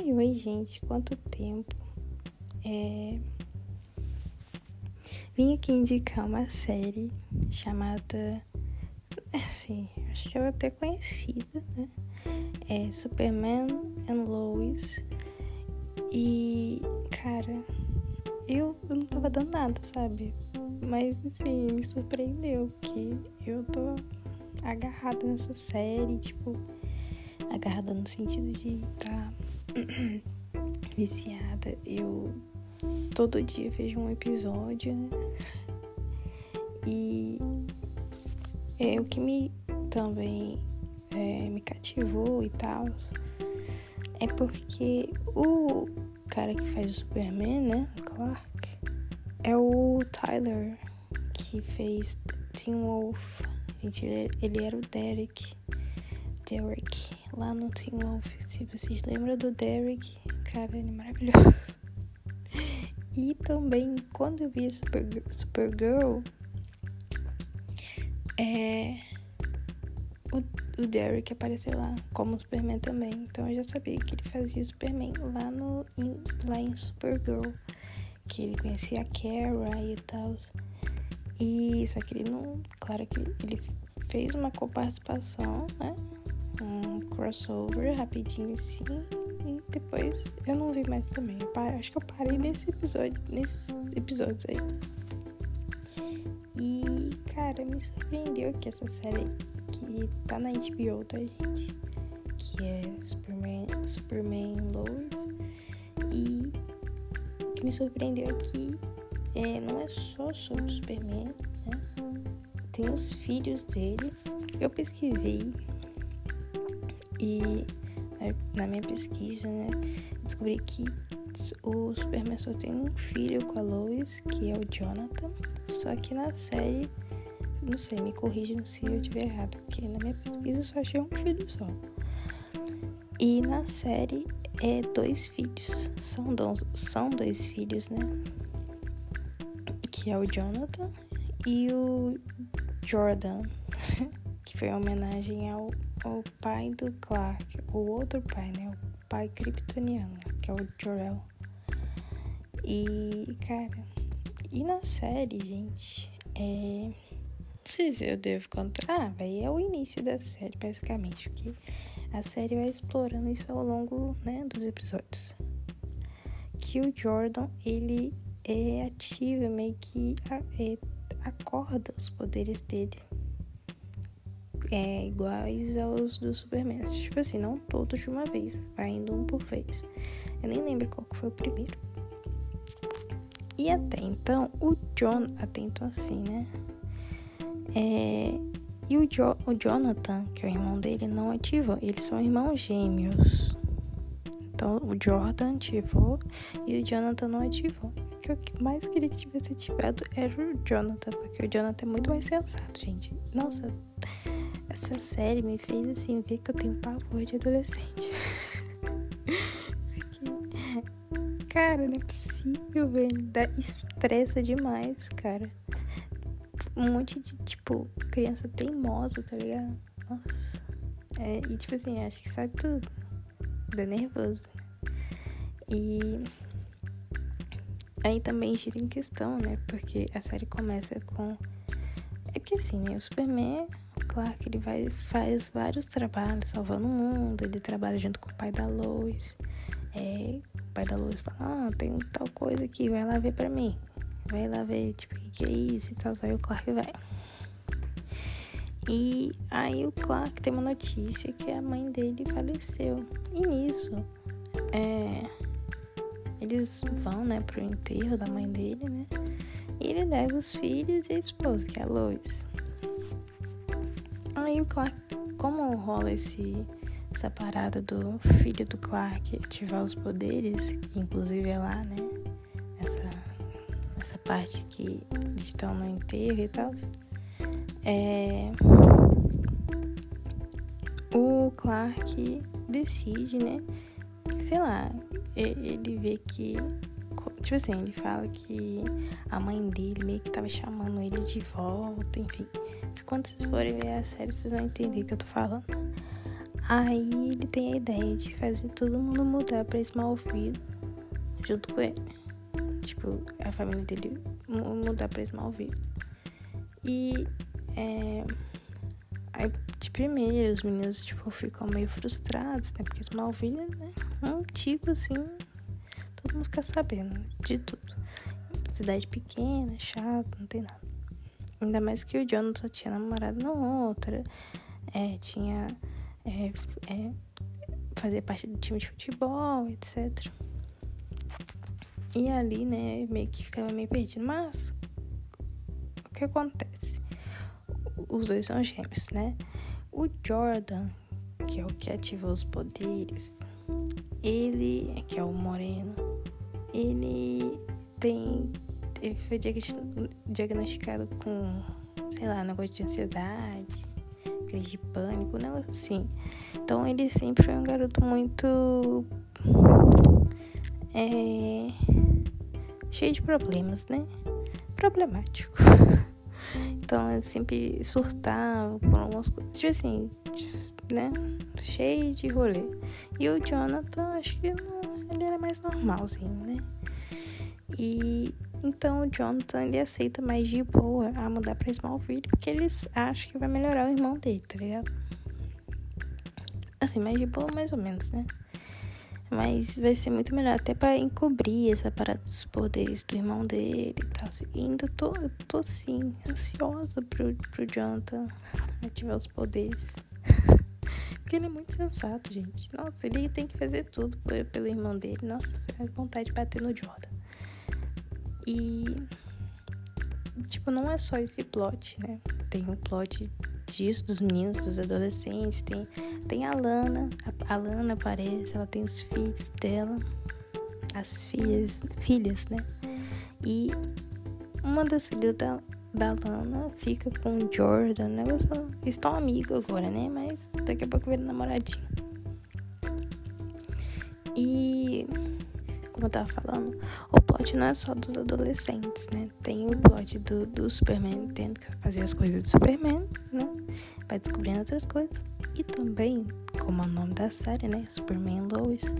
Oi, oi, gente, quanto tempo. É... Vim aqui indicar uma série chamada. Assim, acho que ela é até conhecida, né? É Superman and Lois. E, cara, eu, não tava dando nada, sabe? Mas, assim, me surpreendeu que eu tô agarrada nessa série, tipo, agarrada no sentido de estar tá viciada. Eu todo dia vejo um episódio, né? E é o que me também é, me cativou e tal é porque o cara que faz o Superman, né? Clark, é o Tyler que fez Teen Wolf. Gente, ele, ele era o Derek. Derek, lá no Wolf. Se vocês lembram do Derek, cara, ele é maravilhoso. E também, quando eu vi Super, Supergirl, é, o, o Derek apareceu lá, como Superman também. Então eu já sabia que ele fazia o Superman lá, no, em, lá em Supergirl. Que ele conhecia a Kara e tal. E só que ele não. Claro que ele fez uma coparticipação, né? Um crossover rapidinho assim. E depois eu não vi mais também. Acho que eu parei nesse episódio, nesses episódios aí. E, cara, me surpreendeu que essa série que tá na HBO, tá, gente? Que é Superman, Superman Lois. E o que me surpreendeu é que é, não é só sobre o Superman, né? Tem os filhos dele. Eu pesquisei e na minha pesquisa, né, descobri que o Superman só tem um filho com a Lois, que é o Jonathan. Só que na série, não sei, me corrijam se eu estiver errado, porque na minha pesquisa eu só achei um filho só. E na série é dois filhos. São dois, são dois filhos, né? Que é o Jonathan e o Jordan, que foi uma homenagem ao o pai do Clark, o outro pai, né? O pai kryptoniano, que é o Jor-El. E, cara, e na série, gente, é. Não sei se eu devo contar. Ah, véi, é o início da série, basicamente, porque a série vai explorando isso ao longo, né, dos episódios. Que o Jordan, ele é ativo, meio que é, acorda os poderes dele é, iguais aos do Superman. Tipo assim, não todos de uma vez, vai indo um por vez. Eu nem lembro qual foi o primeiro. E até então, o John, até então assim, né? É, e o, jo, o Jonathan, que é o irmão dele, não ativou. Eles são irmãos gêmeos. Então, o Jordan ativou e o Jonathan não ativou. O que eu mais queria que tivesse ativado era o Jonathan, porque o Jonathan é muito mais sensato, gente. Nossa, essa série me fez assim ver que eu tenho pavor de adolescente. Cara, não é possível, velho. Dá estressa demais, cara. Um monte de, tipo, criança teimosa, tá ligado? Nossa. É, e tipo assim, acho que sabe tudo. Dá nervoso. E aí também gira em questão, né? Porque a série começa com. É que assim, né? O Superman Clark ele vai faz vários trabalhos salvando o mundo. Ele trabalha junto com o pai da Lois. É, o pai da Lois fala: Ah, tem tal coisa aqui, vai lá ver pra mim. Vai lá ver, tipo, o que, que é isso e tal. Aí o Clark vai. E aí o Clark tem uma notícia que a mãe dele faleceu. E nisso, é, eles vão, né, pro enterro da mãe dele, né? E ele leva os filhos e a esposa, que é a Lois. Aí o Clark, como rola esse, essa parada do filho do Clark ativar os poderes, inclusive é lá, né? Essa, essa parte que eles estão no enterro e tal. É, o Clark decide, né? Sei lá, ele vê que Tipo assim, ele fala que a mãe dele meio que tava chamando ele de volta, enfim. Quando vocês forem ver a série, vocês vão entender o que eu tô falando. Aí ele tem a ideia de fazer todo mundo mudar pra Smallville junto com ele. Tipo, a família dele mudar pra Smallville. E é, aí, de primeiro, os meninos tipo, ficam meio frustrados, né? Porque Smallville né, é um tipo assim, todo mundo fica sabendo de tudo. Cidade pequena, chato, não tem nada. Ainda mais que o Jonathan tinha namorado na outra, é, tinha. É, é, fazer parte do time de futebol, etc. E ali, né, meio que ficava meio perdido. Mas, o que acontece? Os dois são gêmeos, né? O Jordan, que é o que ativa os poderes, ele, que é o moreno, ele tem ele foi diagnosticado com, sei lá, negócio de ansiedade, crise de pânico, um negócio assim. Então ele sempre foi um garoto muito. É, cheio de problemas, né? Problemático. Então ele sempre surtava por algumas coisas. Tipo assim, né? Cheio de rolê. E o Jonathan, acho que não, era mais normalzinho, né? E então o Jonathan ele aceita mais de boa a mudar pra Smallville porque eles acham que vai melhorar o irmão dele, tá ligado? Assim, mais de boa mais ou menos, né? Mas vai ser muito melhor até para encobrir essa parada dos poderes do irmão dele e tal. E ainda tô, tô sim, ansiosa pro, pro Jonathan ativar os poderes. Porque ele é muito sensato, gente. Nossa, ele tem que fazer tudo pelo irmão dele. Nossa, é vontade de bater no Jordan. E tipo, não é só esse plot, né? Tem o um plot disso, dos meninos, dos adolescentes, tem, tem a Lana, a, a Lana aparece, ela tem os filhos dela, as filhas, filhas, né? E uma das filhas da, da Lana fica com o Jordan, né? Eles estão amigos agora, né? Mas daqui a pouco vira namoradinho. E como eu tava falando, o plot não é só dos adolescentes, né? Tem o plot do, do Superman tendo que fazer as coisas do Superman, né? Vai descobrindo outras coisas. E também, como é o nome da série, né? Superman Lois,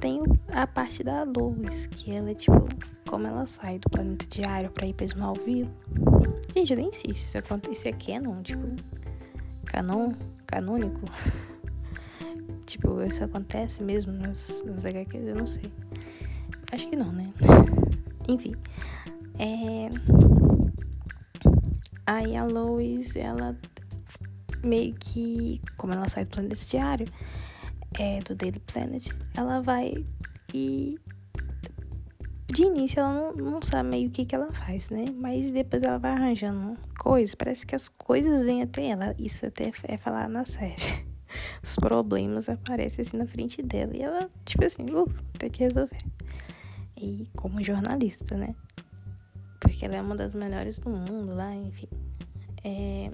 tem a parte da Lois, que ela é tipo, como ela sai do planeta diário pra ir pra Smallville. Gente, eu nem sei se isso, acontece, se é canon, tipo, canon, canônico. tipo, isso acontece mesmo nas HQs, eu não sei. Acho que não, né? Enfim. É... Aí a Lois, ela meio que, como ela sai do planeta diário, é, do Daily Planet, ela vai e de início ela não, não sabe meio o que, que ela faz, né? Mas depois ela vai arranjando coisas, parece que as coisas vêm até ela. Isso até é falar na série. Os problemas aparecem assim na frente dela. E ela, tipo assim, uh, tem que resolver e como jornalista, né? Porque ela é uma das melhores do mundo lá, enfim. É...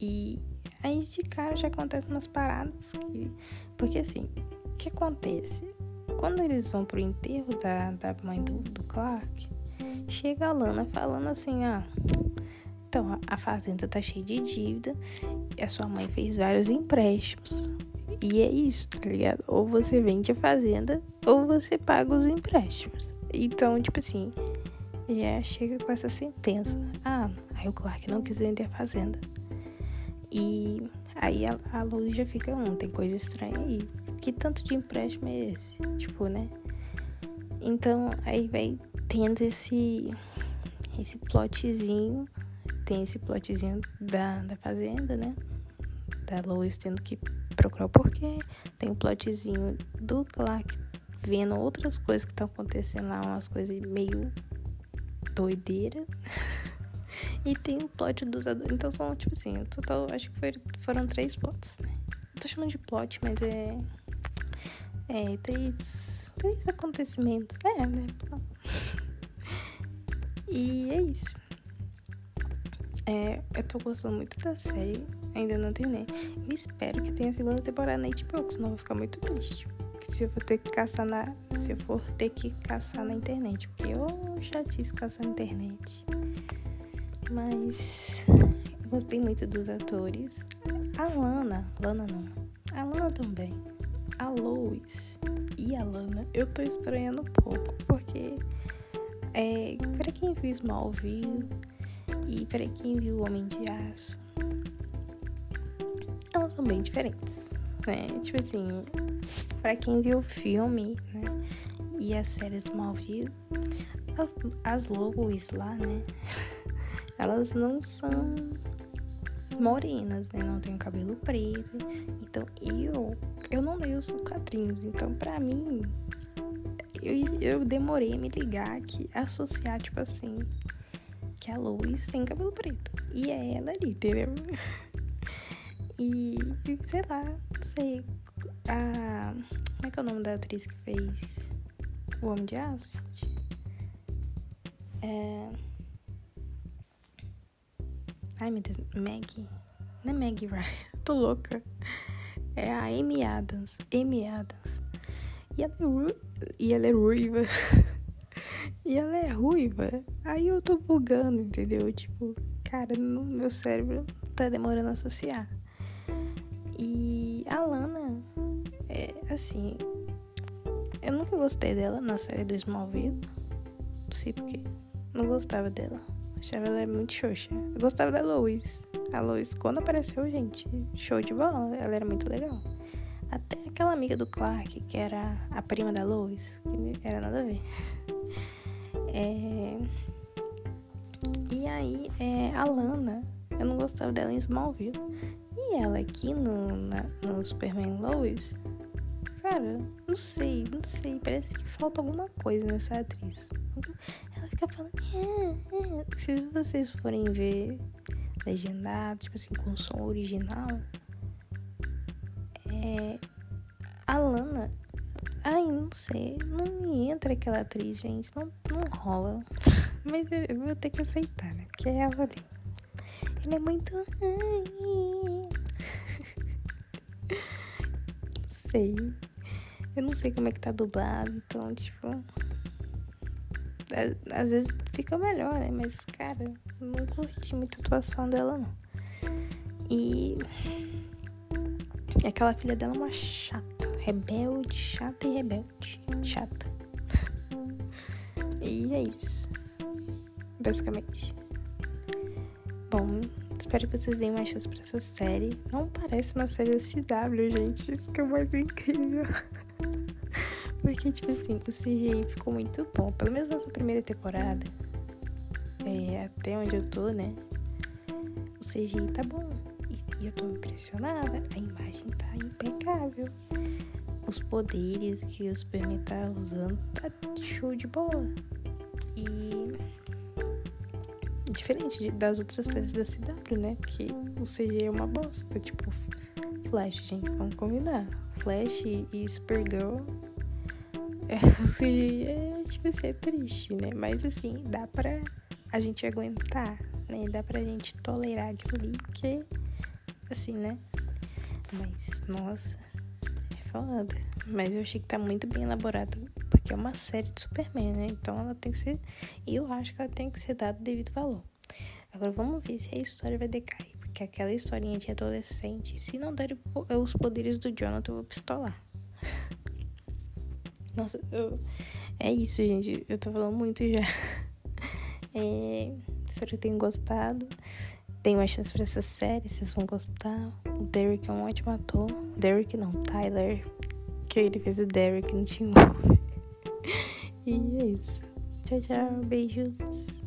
E aí de cara já acontecem umas paradas que. Porque assim, o que acontece? Quando eles vão pro enterro da, da mãe do, do Clark, chega a Lana falando assim, ah. Então, a fazenda tá cheia de dívida e a sua mãe fez vários empréstimos. E é isso, tá ligado? Ou você vende a fazenda ou você paga os empréstimos. Então, tipo assim, já chega com essa sentença. Ah, aí o Clark não quis vender a fazenda. E aí a, a Luz já fica, hum, tem coisa estranha aí. Que tanto de empréstimo é esse? Tipo, né? Então, aí vai tendo esse esse plotzinho, tem esse plotzinho da, da fazenda, né? Da Lois tendo que procurar o porquê. Tem o plotzinho do Clark vendo outras coisas que estão acontecendo lá, umas coisas meio doideira. e tem o plot dos adultos. Então são, tipo assim, no total acho que foi, foram três plots, né? Eu tô chamando de plot, mas é. É, três. Três acontecimentos. É, né? e é isso. É, eu tô gostando muito da série. Ainda não terminei. Eu espero que tenha segunda temporada na HBO, senão eu vou ficar muito triste. Se eu for ter que caçar na. Se eu for ter que caçar na internet. Porque eu já disse caçar na internet. Mas gostei muito dos atores. A Lana, Lana não, a Lana também. A Lois e a Lana, eu tô estranhando um pouco, porque é, para quem viu Smallville e para quem viu Homem de Aço, elas são bem diferentes, né? Tipo assim, para quem viu o filme, né? E a série Smallville, as, as lá, né? Elas não são morenas, né? Não tem cabelo preto. Então eu, eu não leio os quadrinhos. Então, pra mim, eu, eu demorei a me ligar que associar, tipo assim, que a Lois tem cabelo preto. E é ela ali, entendeu? E, sei lá, não sei. A. Como é que é o nome da atriz que fez O Homem de Aço, gente? É. Ai meu Deus, Maggie. Não é Maggie Ryan, tô louca. É a Amy Adams. Amy Adams. E ela é, ru... e ela é ruiva. e ela é ruiva. Aí eu tô bugando, entendeu? Tipo, cara, no meu cérebro tá demorando a associar. E a Lana, é assim. Eu nunca gostei dela na série do Smallville. Não sei porquê. Não gostava dela. Achava ela muito xoxa. Eu gostava da Lois. A Lois, quando apareceu, gente, show de bola. Ela era muito legal. Até aquela amiga do Clark, que era a prima da Lois, que era nada a ver. É... E aí, é, a Lana, eu não gostava dela em Smallville. E ela aqui no, na, no Superman Lois, cara, não sei, não sei. Parece que falta alguma coisa nessa atriz. Fica falando. É, é. Se vocês forem ver legendado, tipo assim, com som original, é. A Lana. Ai, não sei. Não me entra aquela atriz, gente. Não, não rola. Mas eu vou ter que aceitar, né? Porque é ela ali. Ela é muito. não sei. Eu não sei como é que tá dublado, então, tipo às vezes fica melhor, né? Mas, cara, não curti muito a atuação dela, não. E aquela filha dela é uma chata, rebelde, chata e rebelde. Chata. e é isso. Basicamente. Bom, espero que vocês deem uma chance pra essa série. Não parece uma série CW, gente. Isso que é mais incrível. Porque, tipo assim, o CGI ficou muito bom. Pelo menos nessa primeira temporada. É, até onde eu tô, né? O CGI tá bom. E, e eu tô impressionada. A imagem tá impecável. Os poderes que o Superman tá usando tá show de bola. E. Diferente das outras séries da CW, né? Porque o CGI é uma bosta. Tipo, Flash, gente, vamos combinar. Flash e Supergirl é, é, tipo assim, é triste, né? Mas assim, dá pra a gente aguentar, né? Dá pra gente tolerar aquilo ali, que assim, né? Mas, nossa, é foda. Mas eu achei que tá muito bem elaborado, porque é uma série de Superman, né? Então ela tem que ser. Eu acho que ela tem que ser dada o devido valor. Agora vamos ver se a história vai decair. Porque aquela historinha de adolescente, se não der os poderes do Jonathan, eu vou pistolar. Nossa, eu... é isso, gente. Eu tô falando muito já. É... Espero que tenham gostado. Tem uma chance pra essa série, vocês vão gostar. O Derek é um ótimo ator. Derek não, Tyler. Que ele fez o Derek no Team E é isso. Tchau, tchau. Beijos.